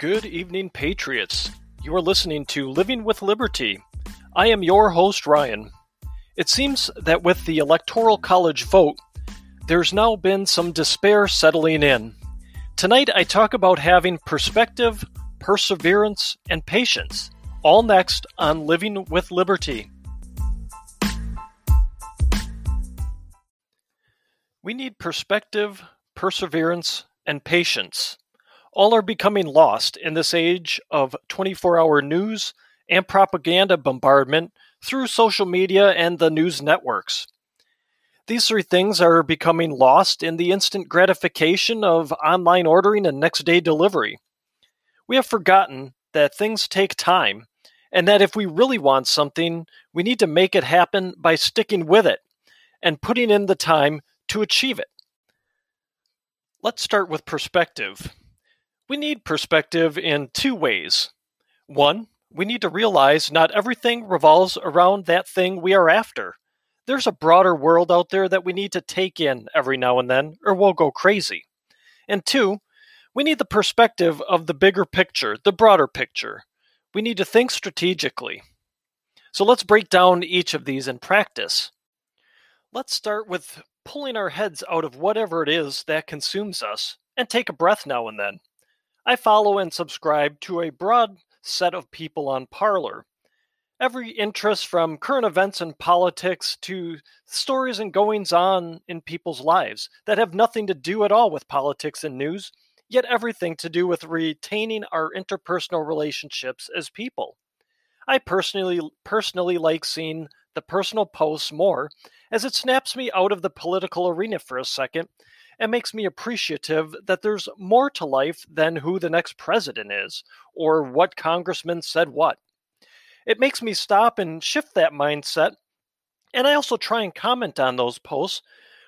Good evening, Patriots. You are listening to Living with Liberty. I am your host, Ryan. It seems that with the Electoral College vote, there's now been some despair settling in. Tonight, I talk about having perspective, perseverance, and patience. All next on Living with Liberty. We need perspective, perseverance, and patience. All are becoming lost in this age of 24 hour news and propaganda bombardment through social media and the news networks. These three things are becoming lost in the instant gratification of online ordering and next day delivery. We have forgotten that things take time, and that if we really want something, we need to make it happen by sticking with it and putting in the time to achieve it. Let's start with perspective. We need perspective in two ways. One, we need to realize not everything revolves around that thing we are after. There's a broader world out there that we need to take in every now and then, or we'll go crazy. And two, we need the perspective of the bigger picture, the broader picture. We need to think strategically. So let's break down each of these in practice. Let's start with pulling our heads out of whatever it is that consumes us and take a breath now and then. I follow and subscribe to a broad set of people on Parler. Every interest from current events and politics to stories and goings on in people's lives that have nothing to do at all with politics and news, yet everything to do with retaining our interpersonal relationships as people. I personally personally like seeing the personal posts more as it snaps me out of the political arena for a second and makes me appreciative that there's more to life than who the next president is or what congressman said what. It makes me stop and shift that mindset, and I also try and comment on those posts,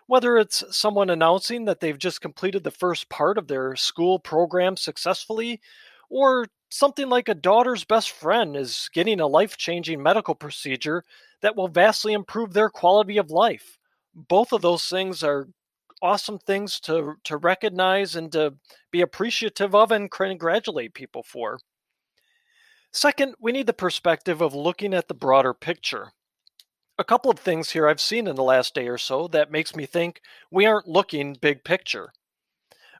whether it's someone announcing that they've just completed the first part of their school program successfully, or something like a daughter's best friend is getting a life changing medical procedure that will vastly improve their quality of life. Both of those things are awesome things to to recognize and to be appreciative of and congratulate people for. Second, we need the perspective of looking at the broader picture. A couple of things here I've seen in the last day or so that makes me think we aren't looking big picture.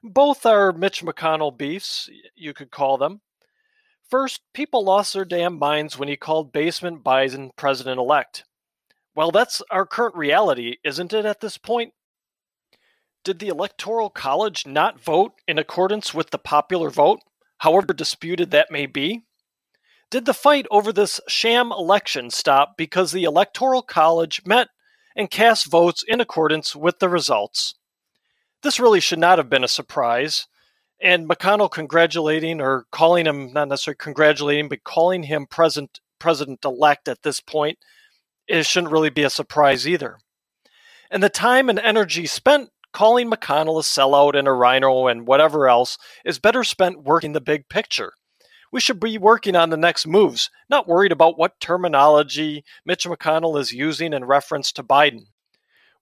Both are Mitch McConnell beefs, you could call them. First, people lost their damn minds when he called basement Biden president elect. Well, that's our current reality, isn't it, at this point? Did the Electoral College not vote in accordance with the popular vote, however disputed that may be? Did the fight over this sham election stop because the Electoral College met and cast votes in accordance with the results? This really should not have been a surprise, and McConnell congratulating or calling him not necessarily congratulating, but calling him president president elect at this point, it shouldn't really be a surprise either. And the time and energy spent calling McConnell a sellout and a rhino and whatever else is better spent working the big picture. We should be working on the next moves, not worried about what terminology Mitch McConnell is using in reference to Biden.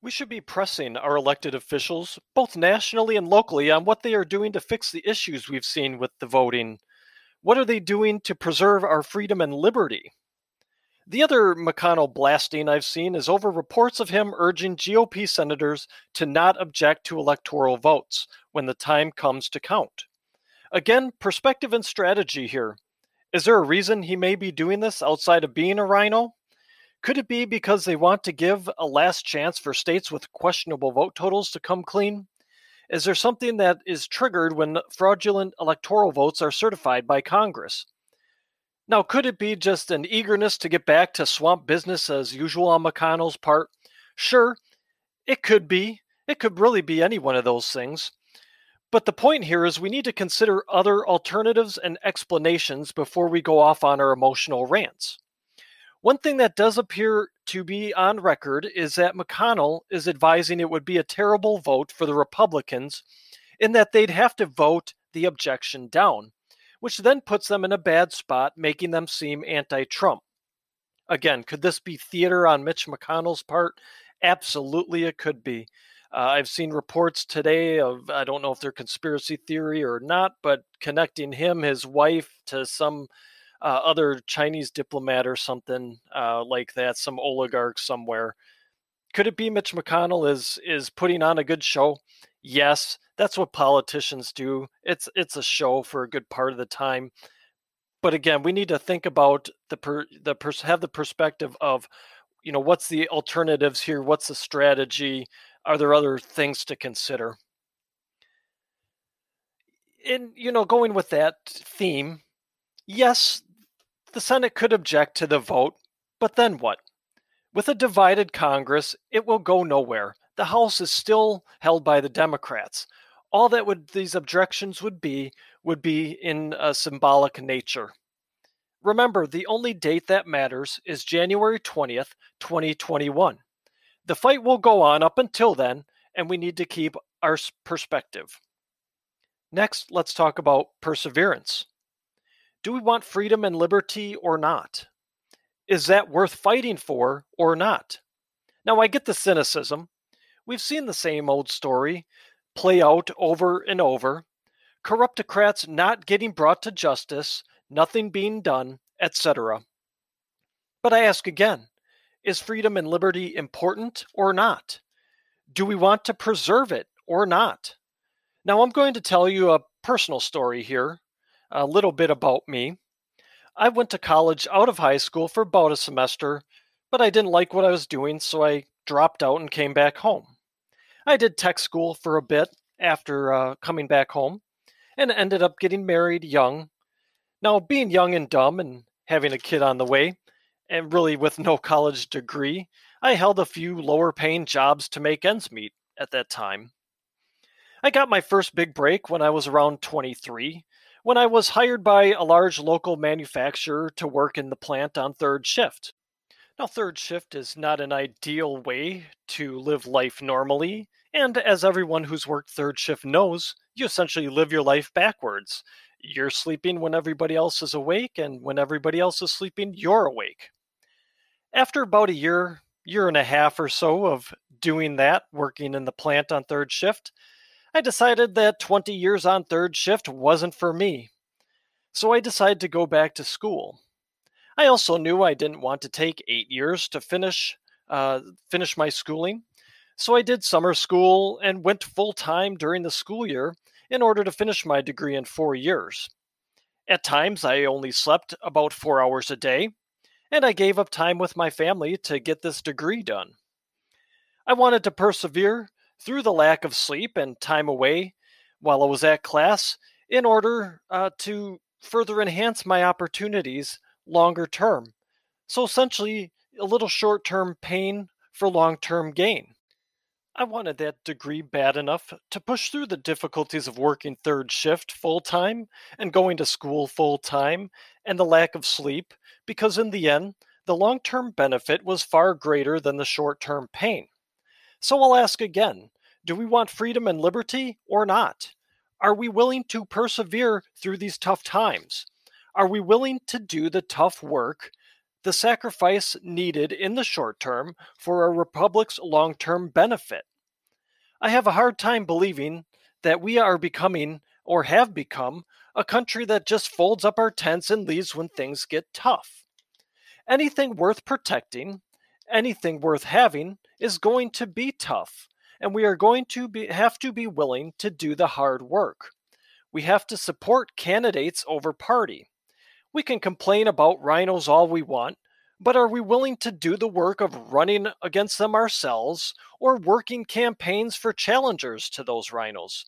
We should be pressing our elected officials, both nationally and locally, on what they are doing to fix the issues we've seen with the voting. What are they doing to preserve our freedom and liberty? The other McConnell blasting I've seen is over reports of him urging GOP senators to not object to electoral votes when the time comes to count. Again, perspective and strategy here. Is there a reason he may be doing this outside of being a rhino? Could it be because they want to give a last chance for states with questionable vote totals to come clean? Is there something that is triggered when fraudulent electoral votes are certified by Congress? Now, could it be just an eagerness to get back to swamp business as usual on McConnell's part? Sure, it could be. It could really be any one of those things. But the point here is we need to consider other alternatives and explanations before we go off on our emotional rants. One thing that does appear to be on record is that McConnell is advising it would be a terrible vote for the Republicans in that they'd have to vote the objection down which then puts them in a bad spot, making them seem anti Trump. Again, could this be theater on Mitch McConnell's part? Absolutely, it could be. Uh, I've seen reports today of, I don't know if they're conspiracy theory or not, but connecting him, his wife, to some uh, other Chinese diplomat or something uh, like that, some oligarch somewhere. Could it be Mitch McConnell is is putting on a good show? Yes, that's what politicians do. It's it's a show for a good part of the time. But again, we need to think about the per, the pers- have the perspective of, you know, what's the alternatives here? What's the strategy? Are there other things to consider? And you know, going with that theme, yes, the Senate could object to the vote, but then what? With a divided Congress, it will go nowhere. The House is still held by the Democrats. All that would these objections would be would be in a symbolic nature. Remember, the only date that matters is January 20th, 2021. The fight will go on up until then, and we need to keep our perspective. Next, let's talk about perseverance. Do we want freedom and liberty or not? Is that worth fighting for or not? Now, I get the cynicism. We've seen the same old story play out over and over corruptocrats not getting brought to justice, nothing being done, etc. But I ask again is freedom and liberty important or not? Do we want to preserve it or not? Now, I'm going to tell you a personal story here, a little bit about me. I went to college out of high school for about a semester, but I didn't like what I was doing, so I dropped out and came back home. I did tech school for a bit after uh, coming back home and ended up getting married young. Now, being young and dumb and having a kid on the way, and really with no college degree, I held a few lower paying jobs to make ends meet at that time. I got my first big break when I was around 23, when I was hired by a large local manufacturer to work in the plant on third shift. Now, third shift is not an ideal way to live life normally, and as everyone who's worked third shift knows, you essentially live your life backwards you're sleeping when everybody else is awake, and when everybody else is sleeping, you're awake. After about a year, year and a half or so of doing that, working in the plant on third shift, I decided that 20 years on third shift wasn't for me. So I decided to go back to school. I also knew I didn't want to take eight years to finish uh, finish my schooling, so I did summer school and went full time during the school year in order to finish my degree in four years. At times, I only slept about four hours a day, and I gave up time with my family to get this degree done. I wanted to persevere through the lack of sleep and time away while I was at class in order uh, to further enhance my opportunities longer term. So essentially, a little short term pain for long term gain. I wanted that degree bad enough to push through the difficulties of working third shift full time and going to school full time and the lack of sleep, because in the end, the long term benefit was far greater than the short term pain. So I'll ask again do we want freedom and liberty or not? Are we willing to persevere through these tough times? Are we willing to do the tough work the sacrifice needed in the short term for a republic's long term benefit. I have a hard time believing that we are becoming, or have become, a country that just folds up our tents and leaves when things get tough. Anything worth protecting, anything worth having, is going to be tough, and we are going to be, have to be willing to do the hard work. We have to support candidates over party. We can complain about rhinos all we want, but are we willing to do the work of running against them ourselves or working campaigns for challengers to those rhinos?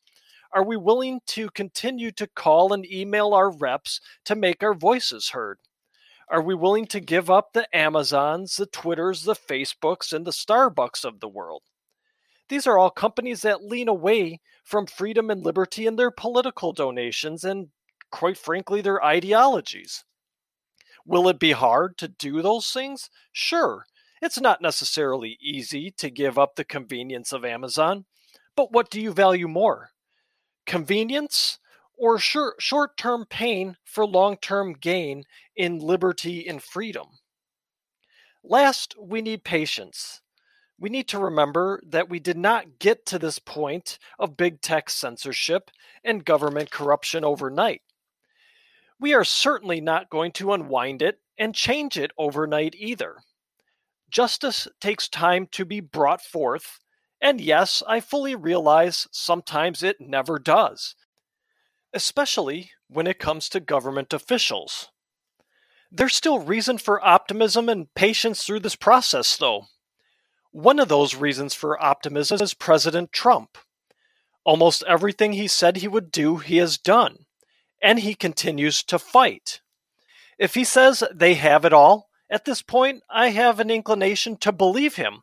Are we willing to continue to call and email our reps to make our voices heard? Are we willing to give up the Amazons, the Twitters, the Facebooks, and the Starbucks of the world? These are all companies that lean away from freedom and liberty in their political donations and quite frankly, their ideologies. Will it be hard to do those things? Sure. It's not necessarily easy to give up the convenience of Amazon, but what do you value more? Convenience or short term pain for long term gain in liberty and freedom? Last, we need patience. we need to remember that we did not get to this point of big tech censorship and government corruption overnight. We are certainly not going to unwind it and change it overnight either. Justice takes time to be brought forth, and yes, I fully realize sometimes it never does, especially when it comes to government officials. There's still reason for optimism and patience through this process, though. One of those reasons for optimism is President Trump. Almost everything he said he would do, he has done, and he continues to fight. If he says they have it all, at this point, I have an inclination to believe him.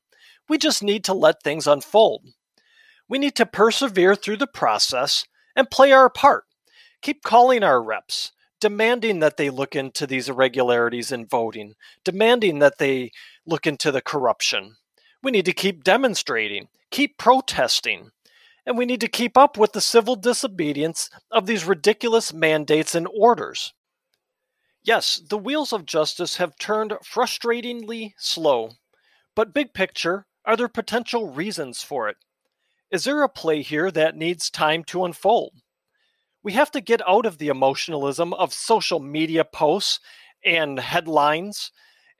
We just need to let things unfold. We need to persevere through the process and play our part. Keep calling our reps, demanding that they look into these irregularities in voting, demanding that they look into the corruption. We need to keep demonstrating, keep protesting, and we need to keep up with the civil disobedience of these ridiculous mandates and orders. Yes, the wheels of justice have turned frustratingly slow, but big picture, are there potential reasons for it? Is there a play here that needs time to unfold? we have to get out of the emotionalism of social media posts and headlines.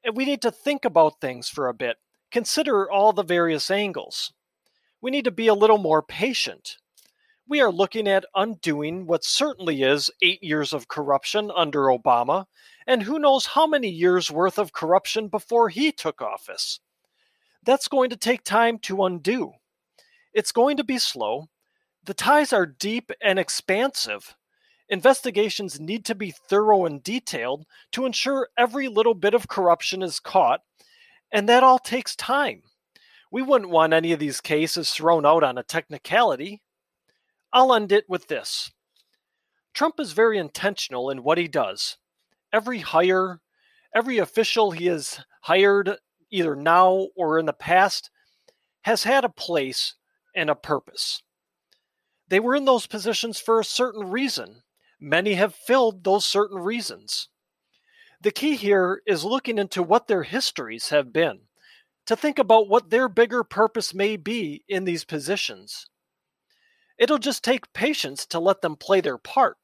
And we need to think about things for a bit, consider all the various angles. We need to be a little more patient. We are looking at undoing what certainly is eight years of corruption under Obama, and who knows how many years worth of corruption before he took office. That's going to take time to undo. It's going to be slow, the ties are deep and expansive. Investigations need to be thorough and detailed to ensure every little bit of corruption is caught, and that all takes time. We wouldn't want any of these cases thrown out on a technicality. I'll end it with this Trump is very intentional in what he does. Every hire, every official he has hired, either now or in the past, has had a place and a purpose. They were in those positions for a certain reason. Many have filled those certain reasons. The key here is looking into what their histories have been, to think about what their bigger purpose may be in these positions. It'll just take patience to let them play their part.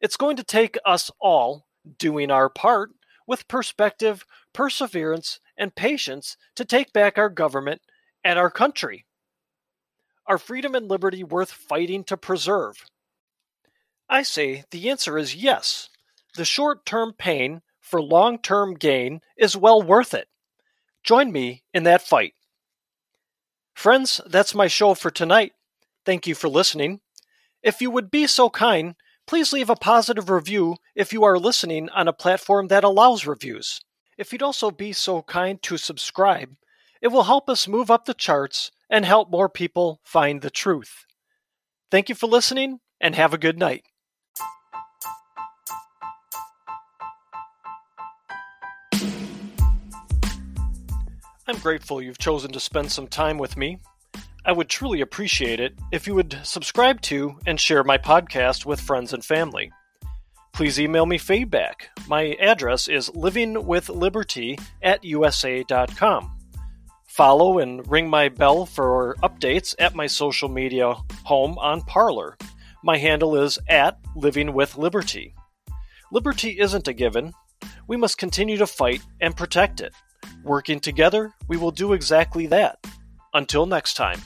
It's going to take us all doing our part with perspective, perseverance, and patience to take back our government and our country. Are freedom and liberty worth fighting to preserve? I say the answer is yes. The short term pain for long term gain is well worth it. Join me in that fight. Friends, that's my show for tonight. Thank you for listening. If you would be so kind, please leave a positive review if you are listening on a platform that allows reviews. If you'd also be so kind to subscribe, it will help us move up the charts and help more people find the truth. Thank you for listening and have a good night. I'm grateful you've chosen to spend some time with me. I would truly appreciate it if you would subscribe to and share my podcast with friends and family. Please email me feedback. My address is livingwithliberty at usa.com. Follow and ring my bell for updates at my social media home on Parler. My handle is at Living with Liberty. Liberty isn't a given. We must continue to fight and protect it. Working together, we will do exactly that. Until next time.